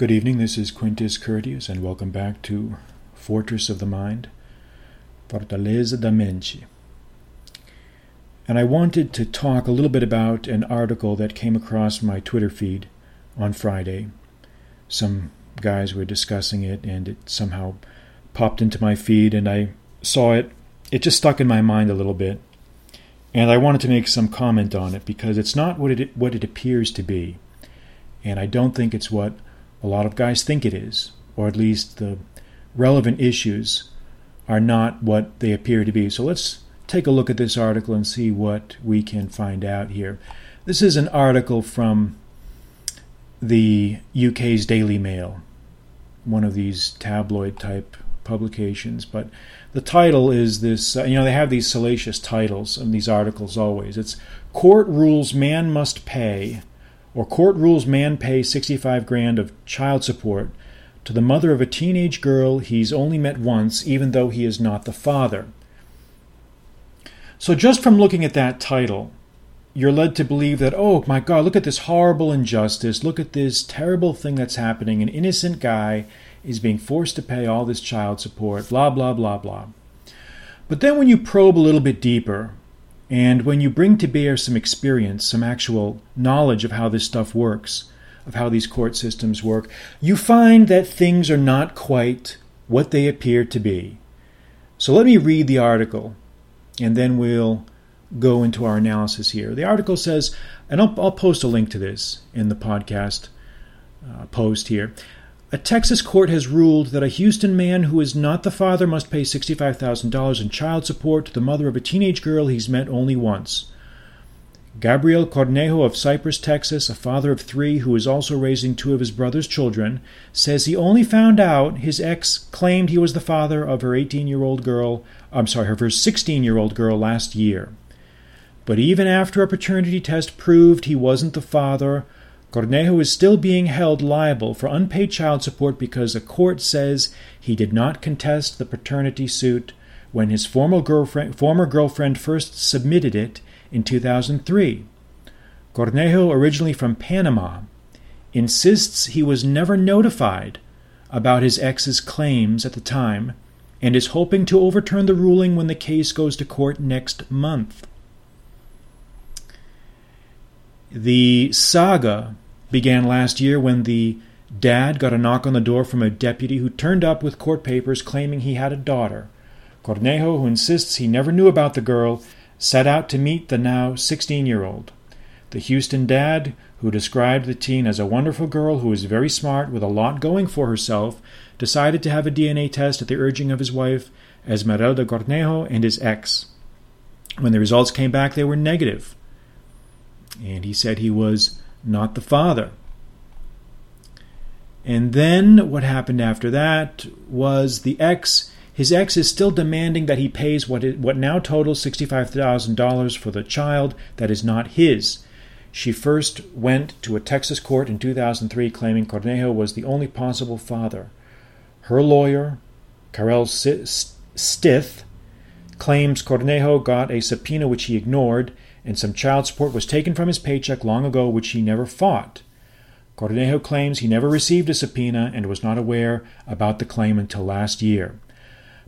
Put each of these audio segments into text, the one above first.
Good evening, this is Quintus Curtius, and welcome back to Fortress of the Mind, Fortaleza da Mente. And I wanted to talk a little bit about an article that came across my Twitter feed on Friday. Some guys were discussing it, and it somehow popped into my feed, and I saw it. It just stuck in my mind a little bit. And I wanted to make some comment on it because it's not what it, what it appears to be. And I don't think it's what a lot of guys think it is, or at least the relevant issues are not what they appear to be. So let's take a look at this article and see what we can find out here. This is an article from the UK's Daily Mail, one of these tabloid type publications. But the title is this uh, you know, they have these salacious titles in these articles always. It's Court Rules Man Must Pay or court rules man pay 65 grand of child support to the mother of a teenage girl he's only met once, even though he is not the father. So, just from looking at that title, you're led to believe that, oh my God, look at this horrible injustice. Look at this terrible thing that's happening. An innocent guy is being forced to pay all this child support, blah, blah, blah, blah. But then when you probe a little bit deeper, and when you bring to bear some experience, some actual knowledge of how this stuff works, of how these court systems work, you find that things are not quite what they appear to be. So let me read the article, and then we'll go into our analysis here. The article says, and I'll, I'll post a link to this in the podcast uh, post here. A Texas court has ruled that a Houston man who is not the father must pay $65,000 in child support to the mother of a teenage girl he's met only once. Gabriel Cornejo of Cypress, Texas, a father of three who is also raising two of his brother's children, says he only found out his ex claimed he was the father of her 18 year old girl, I'm sorry, of her 16 year old girl last year. But even after a paternity test proved he wasn't the father, Cornejo is still being held liable for unpaid child support because a court says he did not contest the paternity suit when his former girlfriend, former girlfriend first submitted it in 2003. Cornejo, originally from Panama, insists he was never notified about his ex's claims at the time and is hoping to overturn the ruling when the case goes to court next month. The saga began last year when the dad got a knock on the door from a deputy who turned up with court papers claiming he had a daughter. Cornejo, who insists he never knew about the girl, set out to meet the now 16 year old. The Houston dad, who described the teen as a wonderful girl who was very smart with a lot going for herself, decided to have a DNA test at the urging of his wife, Esmeralda Cornejo, and his ex. When the results came back, they were negative. And he said he was not the father. And then what happened after that was the ex. His ex is still demanding that he pays what it, what now totals $65,000 for the child that is not his. She first went to a Texas court in 2003 claiming Cornejo was the only possible father. Her lawyer, Karel Stith, claims Cornejo got a subpoena which he ignored and some child support was taken from his paycheck long ago which he never fought. Cornejo claims he never received a subpoena and was not aware about the claim until last year.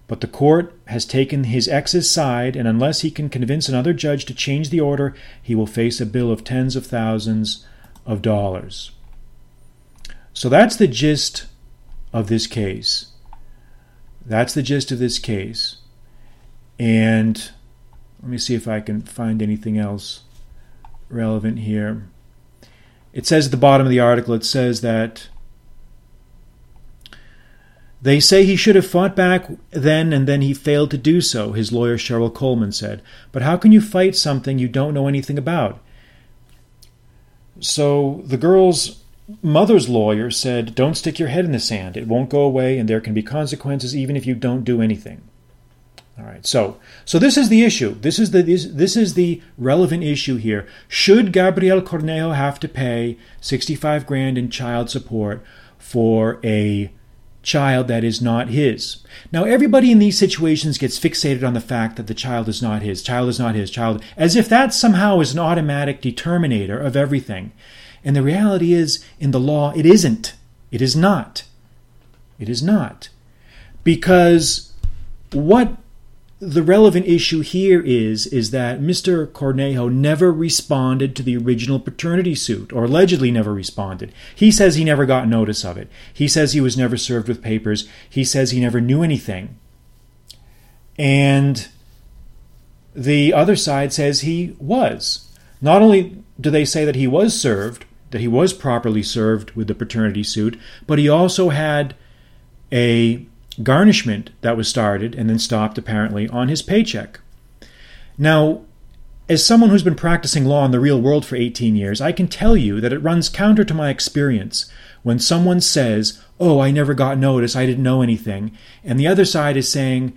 But the court has taken his ex's side, and unless he can convince another judge to change the order, he will face a bill of tens of thousands of dollars. So that's the gist of this case. That's the gist of this case. And let me see if I can find anything else relevant here. It says at the bottom of the article, it says that they say he should have fought back then and then he failed to do so, his lawyer Cheryl Coleman said. But how can you fight something you don't know anything about? So the girl's mother's lawyer said, Don't stick your head in the sand. It won't go away, and there can be consequences even if you don't do anything. All right. So, so this is the issue. This is the this, this is the relevant issue here. Should Gabriel Cornejo have to pay 65 grand in child support for a child that is not his? Now, everybody in these situations gets fixated on the fact that the child is not his. Child is not his. Child, as if that somehow is an automatic determinator of everything. And the reality is, in the law, it isn't. It is not. It is not. Because what the relevant issue here is is that Mr. Cornejo never responded to the original paternity suit, or allegedly never responded. He says he never got notice of it. He says he was never served with papers. He says he never knew anything. And the other side says he was. Not only do they say that he was served, that he was properly served with the paternity suit, but he also had a garnishment that was started and then stopped apparently on his paycheck. Now, as someone who's been practicing law in the real world for 18 years, I can tell you that it runs counter to my experience when someone says, Oh, I never got notice, I didn't know anything, and the other side is saying,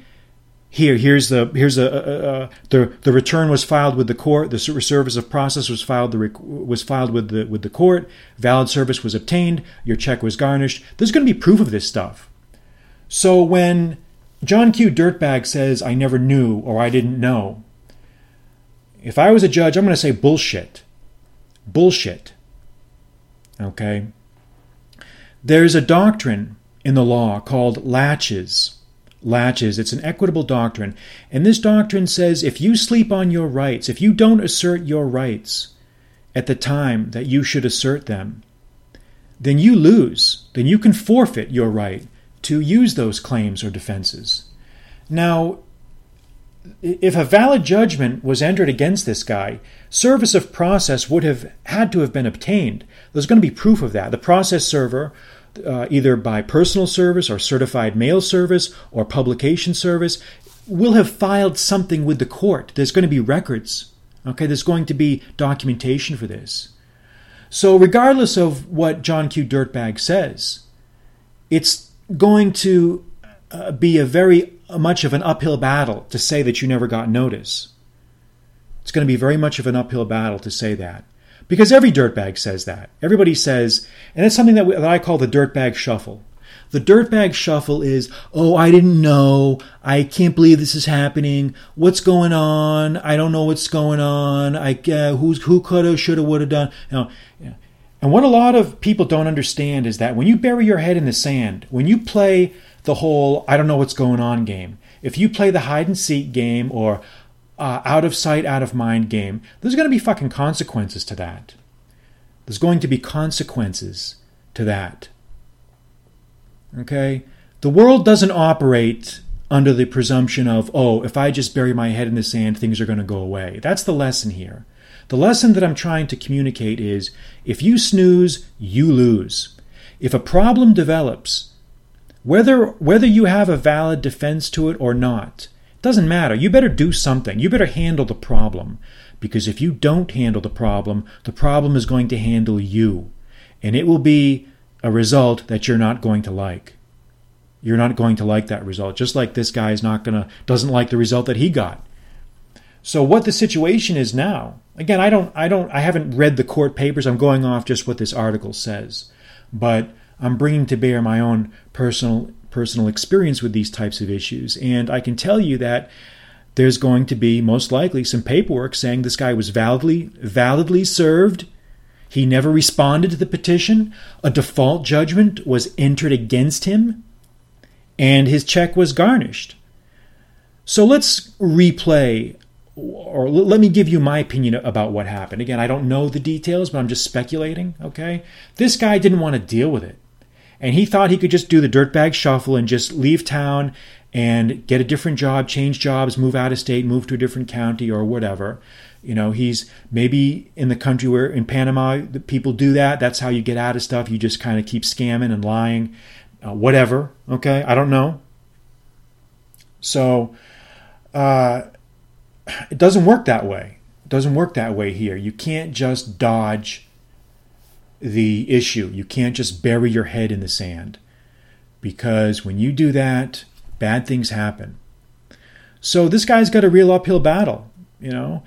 here here's the here's a, a, a, the the return was filed with the court. The service of process was filed the was filed with the with the court. Valid service was obtained. Your check was garnished. There's going to be proof of this stuff so when John Q. Dirtbag says, I never knew or I didn't know, if I was a judge, I'm going to say bullshit. Bullshit. Okay? There's a doctrine in the law called laches. Laches. It's an equitable doctrine. And this doctrine says if you sleep on your rights, if you don't assert your rights at the time that you should assert them, then you lose. Then you can forfeit your right to use those claims or defenses. Now, if a valid judgment was entered against this guy, service of process would have had to have been obtained. There's going to be proof of that. The process server, uh, either by personal service or certified mail service or publication service, will have filed something with the court. There's going to be records. Okay, there's going to be documentation for this. So, regardless of what John Q. Dirtbag says, it's going to uh, be a very much of an uphill battle to say that you never got notice. It's going to be very much of an uphill battle to say that. Because every dirtbag says that. Everybody says, and it's something that, we, that I call the dirtbag shuffle. The dirtbag shuffle is, oh, I didn't know. I can't believe this is happening. What's going on? I don't know what's going on. I uh, who's who could have, should have, would have done. You know, and what a lot of people don't understand is that when you bury your head in the sand, when you play the whole I don't know what's going on game, if you play the hide and seek game or uh, out of sight, out of mind game, there's going to be fucking consequences to that. There's going to be consequences to that. Okay? The world doesn't operate under the presumption of, oh, if I just bury my head in the sand, things are going to go away. That's the lesson here. The lesson that I'm trying to communicate is if you snooze, you lose. If a problem develops, whether whether you have a valid defense to it or not, doesn't matter. You better do something. You better handle the problem. Because if you don't handle the problem, the problem is going to handle you. And it will be a result that you're not going to like. You're not going to like that result. Just like this guy is not gonna doesn't like the result that he got. So what the situation is now, again, I don't, I don't, I haven't read the court papers. I'm going off just what this article says, but I'm bringing to bear my own personal personal experience with these types of issues, and I can tell you that there's going to be most likely some paperwork saying this guy was validly validly served. He never responded to the petition. A default judgment was entered against him, and his check was garnished. So let's replay or let me give you my opinion about what happened. Again, I don't know the details, but I'm just speculating, okay? This guy didn't want to deal with it. And he thought he could just do the dirtbag shuffle and just leave town and get a different job, change jobs, move out of state, move to a different county or whatever. You know, he's maybe in the country where in Panama the people do that. That's how you get out of stuff. You just kind of keep scamming and lying, uh, whatever. Okay, I don't know. So, uh, it doesn't work that way. It doesn't work that way here. You can't just dodge the issue. You can't just bury your head in the sand. Because when you do that, bad things happen. So this guy's got a real uphill battle, you know?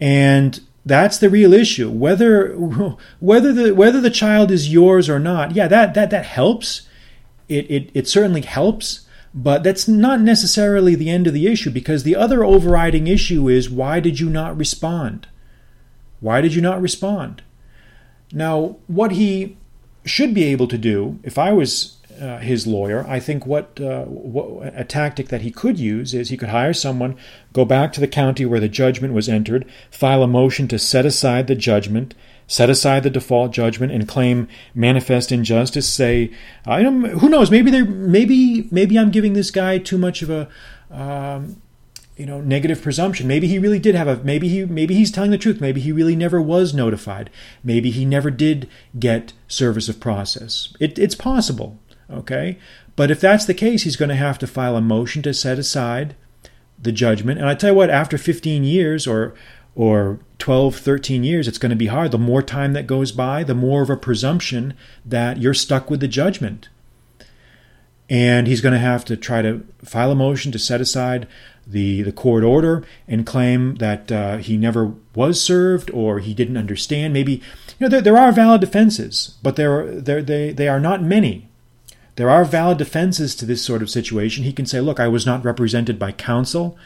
And that's the real issue. Whether whether the whether the child is yours or not, yeah, that that that helps. It it, it certainly helps. But that's not necessarily the end of the issue because the other overriding issue is why did you not respond? Why did you not respond? Now, what he should be able to do, if I was uh, his lawyer, I think what, uh, what, a tactic that he could use is he could hire someone, go back to the county where the judgment was entered, file a motion to set aside the judgment, set aside the default judgment, and claim manifest injustice. Say, I don't who knows? Maybe they maybe maybe I'm giving this guy too much of a um, you know negative presumption. Maybe he really did have a maybe he maybe he's telling the truth. Maybe he really never was notified. Maybe he never did get service of process. It, it's possible okay? But if that's the case he's going to have to file a motion to set aside the judgment. And i tell you what after 15 years or or 12 13 years it's going to be hard the more time that goes by the more of a presumption that you're stuck with the judgment and he's going to have to try to file a motion to set aside the, the court order and claim that uh, he never was served or he didn't understand. Maybe, you know, there, there are valid defenses, but there, there, they, they are not many. There are valid defenses to this sort of situation. He can say, look, I was not represented by counsel.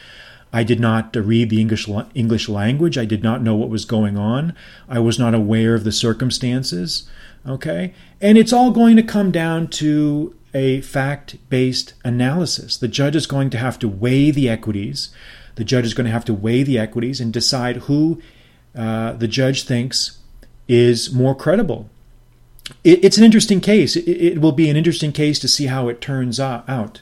I did not read the English, English language. I did not know what was going on. I was not aware of the circumstances. Okay? And it's all going to come down to a fact based analysis. The judge is going to have to weigh the equities. The judge is going to have to weigh the equities and decide who uh, the judge thinks is more credible. It, it's an interesting case. It, it, will be an interesting case to see how it turns out.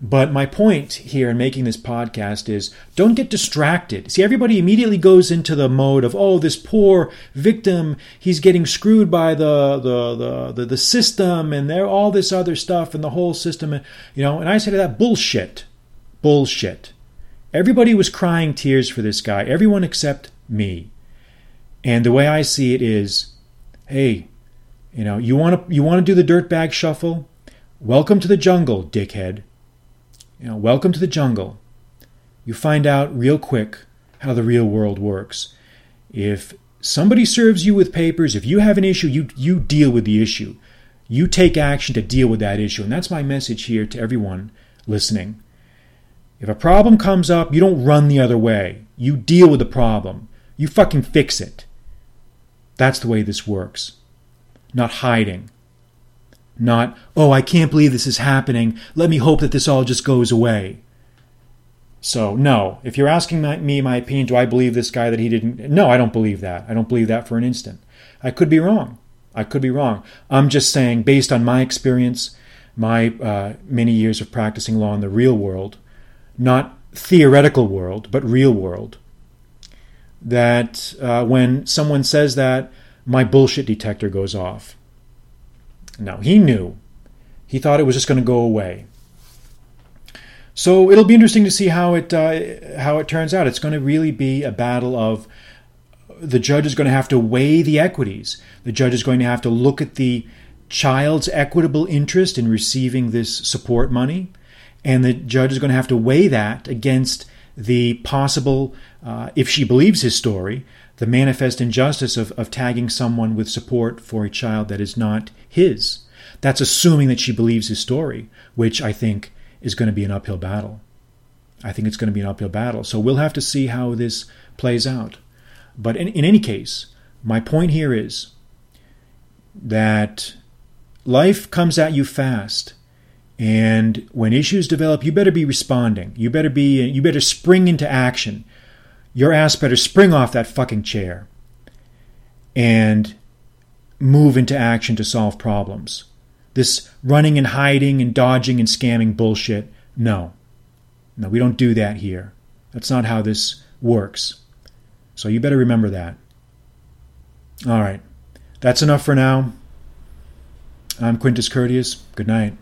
But my point here in making this podcast is don't get distracted. See, everybody immediately goes into the mode of, oh, this poor victim, he's getting screwed by the the the the, the system and there all this other stuff and the whole system, you know. And I say to that, bullshit, bullshit. Everybody was crying tears for this guy, everyone except me. And the way I see it is, hey, you know, you want to you want to do the dirtbag shuffle? Welcome to the jungle, dickhead. You know, welcome to the jungle. You find out real quick how the real world works. If somebody serves you with papers, if you have an issue, you you deal with the issue. You take action to deal with that issue. And that's my message here to everyone listening. If a problem comes up, you don't run the other way. You deal with the problem. You fucking fix it. That's the way this works. Not hiding, not, oh, I can't believe this is happening. Let me hope that this all just goes away. So, no. If you're asking my, me my opinion, do I believe this guy that he didn't? No, I don't believe that. I don't believe that for an instant. I could be wrong. I could be wrong. I'm just saying, based on my experience, my uh, many years of practicing law in the real world, not theoretical world, but real world, that uh, when someone says that, my bullshit detector goes off. No, he knew. He thought it was just going to go away. So it'll be interesting to see how it uh, how it turns out. It's going to really be a battle of the judge is going to have to weigh the equities. The judge is going to have to look at the child's equitable interest in receiving this support money, and the judge is going to have to weigh that against the possible, uh, if she believes his story, the manifest injustice of, of tagging someone with support for a child that is not his. That's assuming that she believes his story, which I think is going to be an uphill battle. I think it's going to be an uphill battle. So we'll have to see how this plays out. But in, in any case, my point here is that life comes at you fast. And when issues develop, you better be responding. You better be you better spring into action your ass better spring off that fucking chair and move into action to solve problems. This running and hiding and dodging and scamming bullshit, no. No, we don't do that here. That's not how this works. So you better remember that. All right. That's enough for now. I'm Quintus Curtius. Good night.